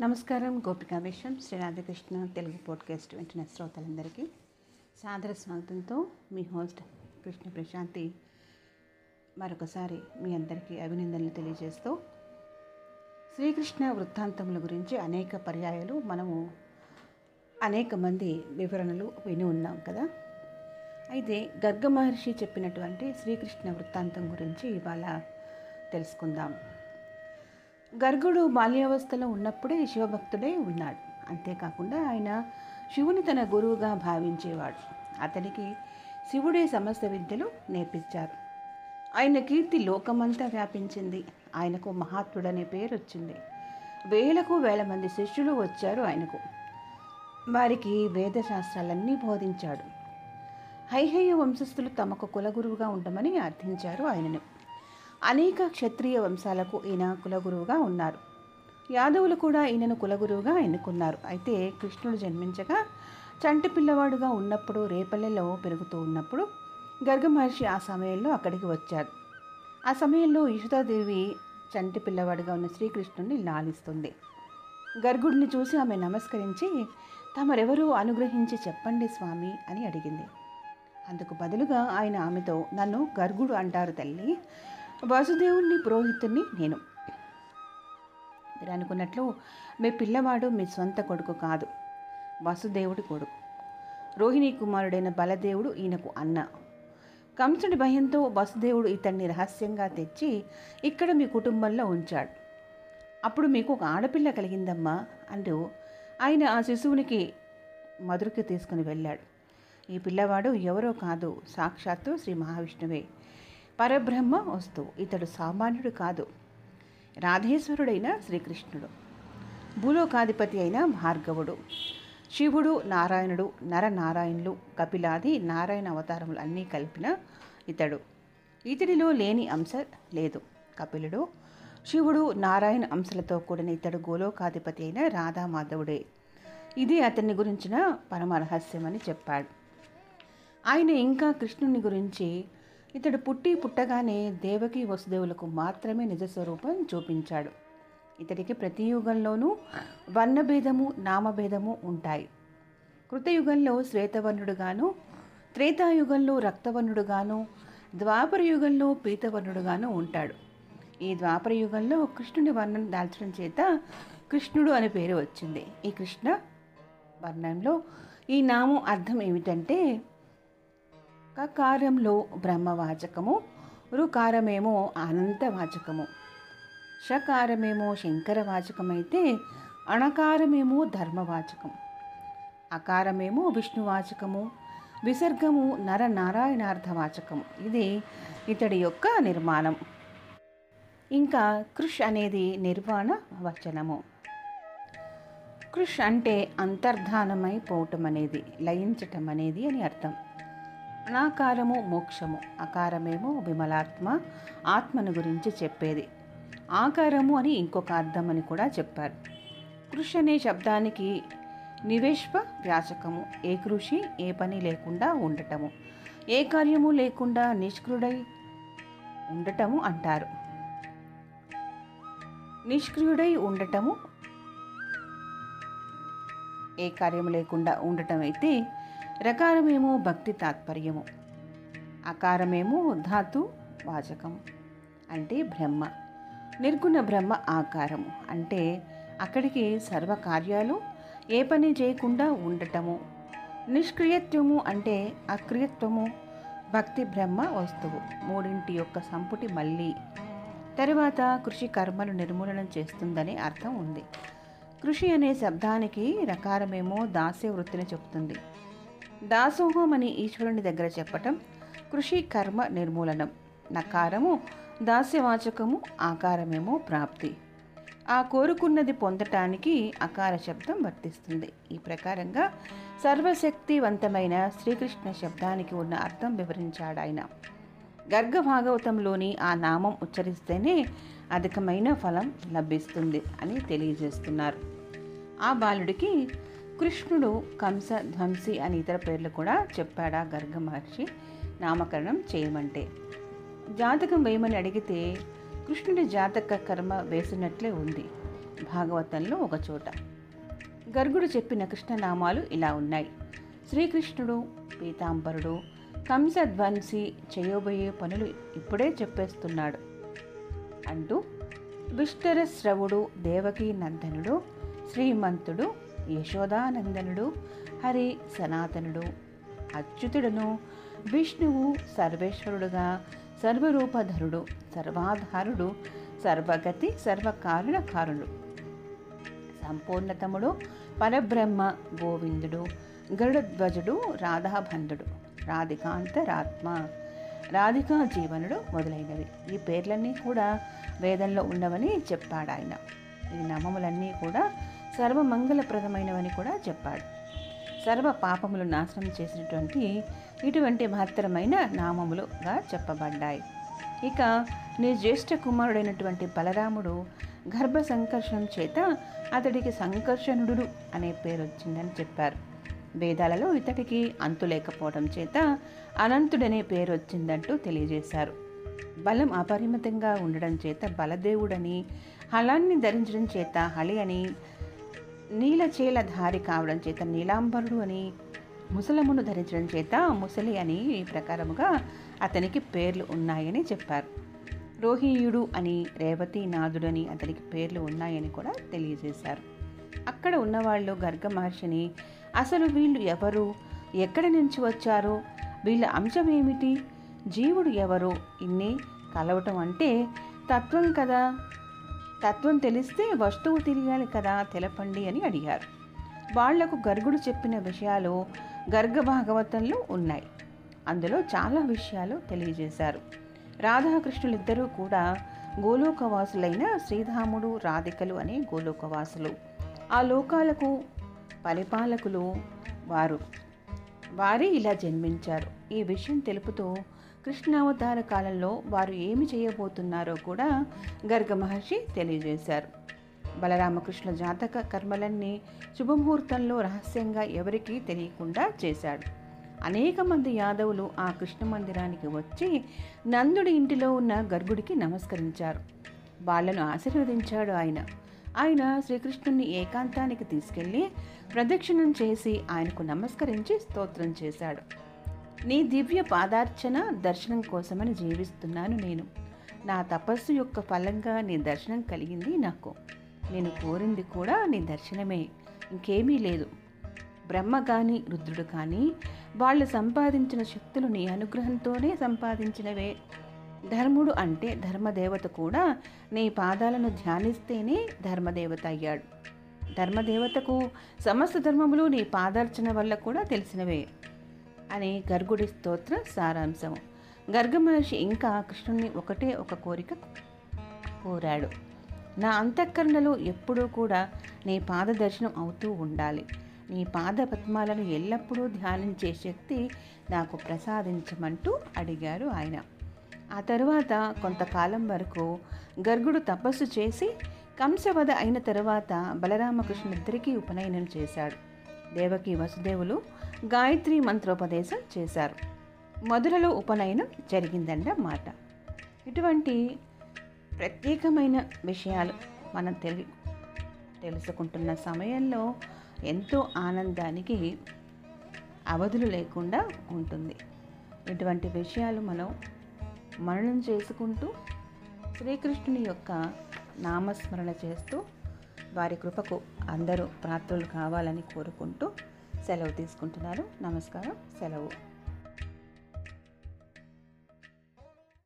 నమస్కారం గోపికా విషయం శ్రీ రాధాకృష్ణ తెలుగు పోడ్కాస్ట్ వింటున్న శ్రోతలందరికీ సాదర స్వాగతంతో మీ హోస్ట్ కృష్ణ ప్రశాంతి మరొకసారి మీ అందరికీ అభినందనలు తెలియజేస్తూ శ్రీకృష్ణ వృత్తాంతముల గురించి అనేక పర్యాయాలు మనము అనేక మంది వివరణలు విని ఉన్నాం కదా. అయితే గర్గ మహర్షి చెప్పినటువంటి శ్రీకృష్ణ వృత్తాంతం గురించి ఇవాళ తెలుసుకుందాం. గర్గుడు బాల్యావస్థలో ఉన్నప్పుడే శివభక్తుడే ఉన్నాడు. అంతేకాకుండా ఆయన శివుని తన గురువుగా భావించేవాడు. అతనికి శివుడే సమస్త విద్యలు నేర్పించారు. ఆయన కీర్తి లోకమంతా వ్యాపించింది. ఆయనకు మహాత్ముడనే పేరు వచ్చింది వేలకు వేల మంది శిష్యులు వచ్చారు ఆయనకు. వారికి వేదశాస్త్రాలన్నీ బోధించాడు. హైహయ్య వంశస్థులు తమకు కులగురువుగా ఉండమని అర్థించారు ఆయనను. అనేక క్షత్రియ వంశాలకు ఈయన కులగురువుగా ఉన్నారు. యాదవులు కూడా ఈయనను కులగురువుగా ఎన్నుకున్నారు. అయితే కృష్ణుడు జన్మించగా చంటి పిల్లవాడుగా ఉన్నప్పుడు రేపల్లెలో పెరుగుతూ ఉన్నప్పుడు గర్గ మహర్షి ఆ సమయంలో అక్కడికి వచ్చారు ఆ సమయంలో యశోదాదేవి చంటి పిల్లవాడుగా ఉన్న శ్రీకృష్ణుడిని లాలిస్తుంది. గర్గుడిని చూసి ఆమె నమస్కరించి తమరెవరూ అనుగ్రహించి చెప్పండి స్వామి అని అడిగింది. అందుకు బదులుగా ఆయన ఆమెతో నన్ను గర్గుడు అంటారు తల్లి వసుదేవుణ్ణి పురోహితుణ్ణి నేను. మీరు అనుకున్నట్లు మీ పిల్లవాడు మీ సొంత కొడుకు కాదు. వసుదేవుడి కొడుకు. రోహిణీ కుమారుడైన బలదేవుడు ఈయనకు అన్న. కంసుడి భయంతో వసుదేవుడు ఇతన్ని రహస్యంగా తెచ్చి ఇక్కడ మీ కుటుంబంలో ఉంచాడు. అప్పుడు మీకు ఒక ఆడపిల్ల కలిగిందమ్మా అంటూ ఆయన ఆ శిశువునికి మధురికి తీసుకుని వెళ్ళాడు. ఈ పిల్లవాడు ఎవరో కాదు సాక్షాత్తు శ్రీ మహావిష్ణువే. పరబ్రహ్మ వస్తువు. ఇతడు సామాన్యుడు కాదు. రాధేశ్వరుడైన శ్రీకృష్ణుడు. భూలోకాధిపతి అయిన భార్గవుడు. శివుడు నారాయణుడు నరనారాయణులు కపిలాది నారాయణ అవతారములు అన్నీ కలిపిన ఇతడు. ఇతడిలో లేని అంశ లేదు. కపిలుడు శివుడు నారాయణ అంశలతో కూడిన ఇతడు గోలోకాధిపతి అయిన రాధామాధవుడే. ఇది అతన్ని గురించిన పరమ రహస్యమని చెప్పాడు. ఆయన ఇంకా కృష్ణుని గురించి ఇతడు పుట్టి పుట్టగానే దేవకి వసుదేవులకు మాత్రమే నిజస్వరూపం చూపించాడు. ఇతడికి ప్రతి యుగంలోనూ వర్ణభేదము నామభేదము ఉంటాయి. కృతయుగంలో శ్వేతవర్ణుడుగాను త్రేతాయుగంలో రక్తవర్ణుడుగాను ద్వాపర యుగంలో పీతవర్ణుడుగాను ఉంటాడు. ఈ ద్వాపర యుగంలో కృష్ణుని వర్ణం దాల్చడం చేత కృష్ణుడు అనే పేరు వచ్చింది. ఈ కృష్ణ వర్ణంలో ఈ నామం అర్థం ఏమిటంటే కకారంలో బ్రహ్మవాచకము రుకారమేమో అనంతవాచకము. షకారమేమో శంకరవాచకమైతే అణకారమేమో ధర్మవాచకం. అకారమేమో విష్ణువాచకము విసర్గము నరనారాయణార్థవాచకము ఇది ఇతడి యొక్క నిర్మాణం. ఇంకా కృష్ అనేది నిర్వాణ వచనము. కృష్ అంటే అంతర్ధానమై పోవటం అనేది లయించటం అనేది అని అర్థం. అనాకారము మోక్షము. అకారమేమో విమలాత్మ. ఆత్మను గురించి చెప్పేది. ఆకారము అని ఇంకొక అర్థం అని కూడా చెప్పారు. కృషి అనే శబ్దానికి నివేష్ప వ్యాచకము. ఏ కృషి ఏ పని లేకుండా ఉండటము. ఏ కార్యము లేకుండా నిష్క్రుడై ఉండటము అంటారు. నిష్క్రియుడై ఉండటము ఏ కార్యము లేకుండా ఉండటం అయితే రకారమేమో భక్తి తాత్పర్యము. అకారమేమో ధాతు వాచకము అంటే బ్రహ్మ. నిర్గుణ బ్రహ్మ ఆకారము. అంటే అక్కడికి సర్వ కార్యాలు ఏ పని చేయకుండా ఉండటము. నిష్క్రియత్వము అంటే అక్రియత్వము. భక్తి బ్రహ్మ వస్తువు. మూడింటి యొక్క సంపుటి మళ్ళీ. తరువాత కృషి కర్మలు నిర్మూలనం చేస్తుందని అర్థం ఉంది. కృషి అనే శబ్దానికి రకారమేమో దాస్య వృత్తిని చెప్తుంది. దాసోహం అని ఈశ్వరుని దగ్గర చెప్పటం కృషి కర్మ నిర్మూలనం. నకారము దాస్యవాచకము ఆకారమేమో ప్రాప్తి. ఆ కోరుకున్నది పొందటానికి అకార శబ్దం వర్తిస్తుంది. ఈ ప్రకారంగా సర్వశక్తివంతమైన శ్రీకృష్ణ శబ్దానికి ఉన్న అర్థం వివరించాడు ఆయన గర్గ భాగవతంలోని ఆ నామం ఉచ్చరిస్తేనే అధికమైన ఫలం లభిస్తుంది అని తెలియజేస్తున్నారు. ఆ బాలుడికి కృష్ణుడు కంస ధ్వంసి అని ఇతర పేర్లు కూడా చెప్పాడా గర్గ మహర్షి? నామకరణం చేయమంటే. జాతకం వేయమని అడిగితే కృష్ణుడి జాతక కర్మ వేసినట్లే ఉంది. భాగవతంలో ఒక చోట. గర్గుడు చెప్పిన కృష్ణనామాలు ఇలా ఉన్నాయి. శ్రీకృష్ణుడు పీతాంబరుడు కంసధ్వంసి చేయబోయే పనులు ఇప్పుడే చెప్పేస్తున్నాడు. అంటూ విష్టరశ్రవుడు దేవకీ నందనుడు శ్రీమంతుడు యశోదానందనుడు హరి సనాతనుడు అచ్యుతుడను విష్ణువు సర్వేశ్వరుడుగా సర్వరూపధరుడు సర్వాధారుడు సర్వగతి సర్వకారణ కారుడు సంపూర్ణతముడు పరబ్రహ్మ గోవిందుడు గరుడధ్వజుడు రాధాబంధుడు రాధికాంతరాత్మ రాధికా జీవనుడు మొదలైనవి. ఈ పేర్లన్నీ కూడా వేదంలో ఉండవని చెప్పాడు ఆయన ఈ నామములన్నీ కూడా సర్వమంగళప్రదమైనవని కూడా చెప్పాడు. సర్వ పాపములు నాశనం చేసినటువంటి ఇటువంటి మహత్తరమైన నామములుగా చెప్పబడ్డాయి. ఇక నీ జ్యేష్ఠ కుమారుడైనటువంటి బలరాముడు గర్భ సంకర్షణం చేత అతడికి సంకర్షణుడు అనే పేరు వచ్చిందని చెప్పారు. వేదాలలో ఇతడికి అంతు లేకపోవడం చేత అనంతుడనే పేరు వచ్చిందంటూ తెలియజేశారు. బలం అపరిమితంగా ఉండడం చేత బలదేవుడని హలాన్ని ధరించడం చేత హళి అని నీలచీల ధారి కావడం చేత నీలాంబరుడు అని ముసలమును ధరించడం చేత ముసలి అని ఈ ప్రకారముగా అతనికి పేర్లు ఉన్నాయని చెప్పారు. రోహిణీయుడు అని రేవతీనాథుడు అని అతనికి పేర్లు ఉన్నాయని కూడా తెలియజేశారు. అక్కడ ఉన్నవాళ్ళు గర్గ మహర్షిని అసలు వీళ్ళు ఎవరు? ఎక్కడి నుంచి వచ్చారు? వీళ్ళ అంశం ఏమిటి? జీవుడు ఎవరు? ఇన్ని కలవటం అంటే తత్వం కదా. తత్వం తెలిస్తే వస్తువు తెలియాలి కదా తెలపండి అని అడిగారు. వాళ్ళకు గర్గుడు చెప్పిన విషయాలు గర్గ భాగవతంలో ఉన్నాయి. అందులో చాలా విషయాలు తెలియజేశారు. రాధాకృష్ణులిద్దరూ కూడా గోలోకవాసులైన శ్రీధాముడు రాధికలు అనే గోలోకవాసులు. ఆ లోకాలకు పరిపాలకులు వారు. వారే ఇలా జన్మించారు. ఈ విషయం తెలుపుతూ కృష్ణావతార కాలంలో వారు ఏమి చేయబోతున్నారో కూడా గర్గ మహర్షి తెలియజేశారు. బలరామకృష్ణ జాతక కర్మలన్నీ శుభముహూర్తంలో రహస్యంగా ఎవరికీ తెలియకుండా చేశాడు. అనేక మంది యాదవులు ఆ కృష్ణ మందిరానికి వచ్చి నందుడి ఇంటిలో ఉన్న గర్గుడికి నమస్కరించారు. వాళ్ళను ఆశీర్వదించాడు ఆయన. ఆయన శ్రీకృష్ణుని ఏకాంతానికి తీసుకెళ్ళి ప్రదక్షిణం చేసి ఆయనకు నమస్కరించి స్తోత్రం చేశాడు. నీ దివ్య పాదార్చన దర్శనం కోసమని జీవిస్తున్నాను నేను. నా తపస్సు యొక్క ఫలంగా నీ దర్శనం కలిగింది నాకు. నేను కోరింది కూడా నీ దర్శనమే. ఇంకేమీ లేదు. బ్రహ్మ కానీ రుద్రుడు కానీ వాళ్ళు సంపాదించిన శక్తులు నీ అనుగ్రహంతోనే సంపాదించినవే. ధర్ముడు అంటే ధర్మదేవత కూడా నీ పాదాలను ధ్యానిస్తేనే ధర్మదేవత అయ్యాడు. ధర్మదేవతకు సమస్త ధర్మములు నీ పాదార్చన వల్ల కూడా తెలిసినవే. అనే గర్గుడి స్తోత్ర సారాంశము. గర్గ మహర్షి ఇంకా కృష్ణుని ఒకటే ఒక కోరిక కోరాడు. నా అంతఃకరణలో ఎప్పుడూ కూడా నీ పాద దర్శనం అవుతూ ఉండాలి. నీ పాద పద్మాలను ఎల్లప్పుడూ ధ్యానించే శక్తి నాకు ప్రసాదించమంటూ అడిగారు ఆయన. ఆ తరువాత కొంతకాలం వరకు గర్గుడు తపస్సు చేసి కంసవధ అయిన తరువాత బలరామకృష్ణుడిద్దరికీ ఉపనయనం చేశాడు. దేవకి వసుదేవులు గాయత్రి మంత్రోపదేశం చేశారు. మధురలో ఉపనయనం జరిగిందన్నమాట ఇటువంటి ప్రత్యేకమైన విషయాలు మనం తెలి తెలుసుకుంటున్న సమయంలో ఎంతో ఆనందానికి అవధులు లేకుండా ఉంటుంది. ఇటువంటి విషయాలు మనం మననం చేసుకుంటూ శ్రీకృష్ణుని యొక్క నామస్మరణ చేస్తూ వారి కృపకు అందరూ పాత్రలు కావాలని కోరుకుంటూ సెలవు తీసుకుంటున్నారు. నమస్కారం. సెలవు.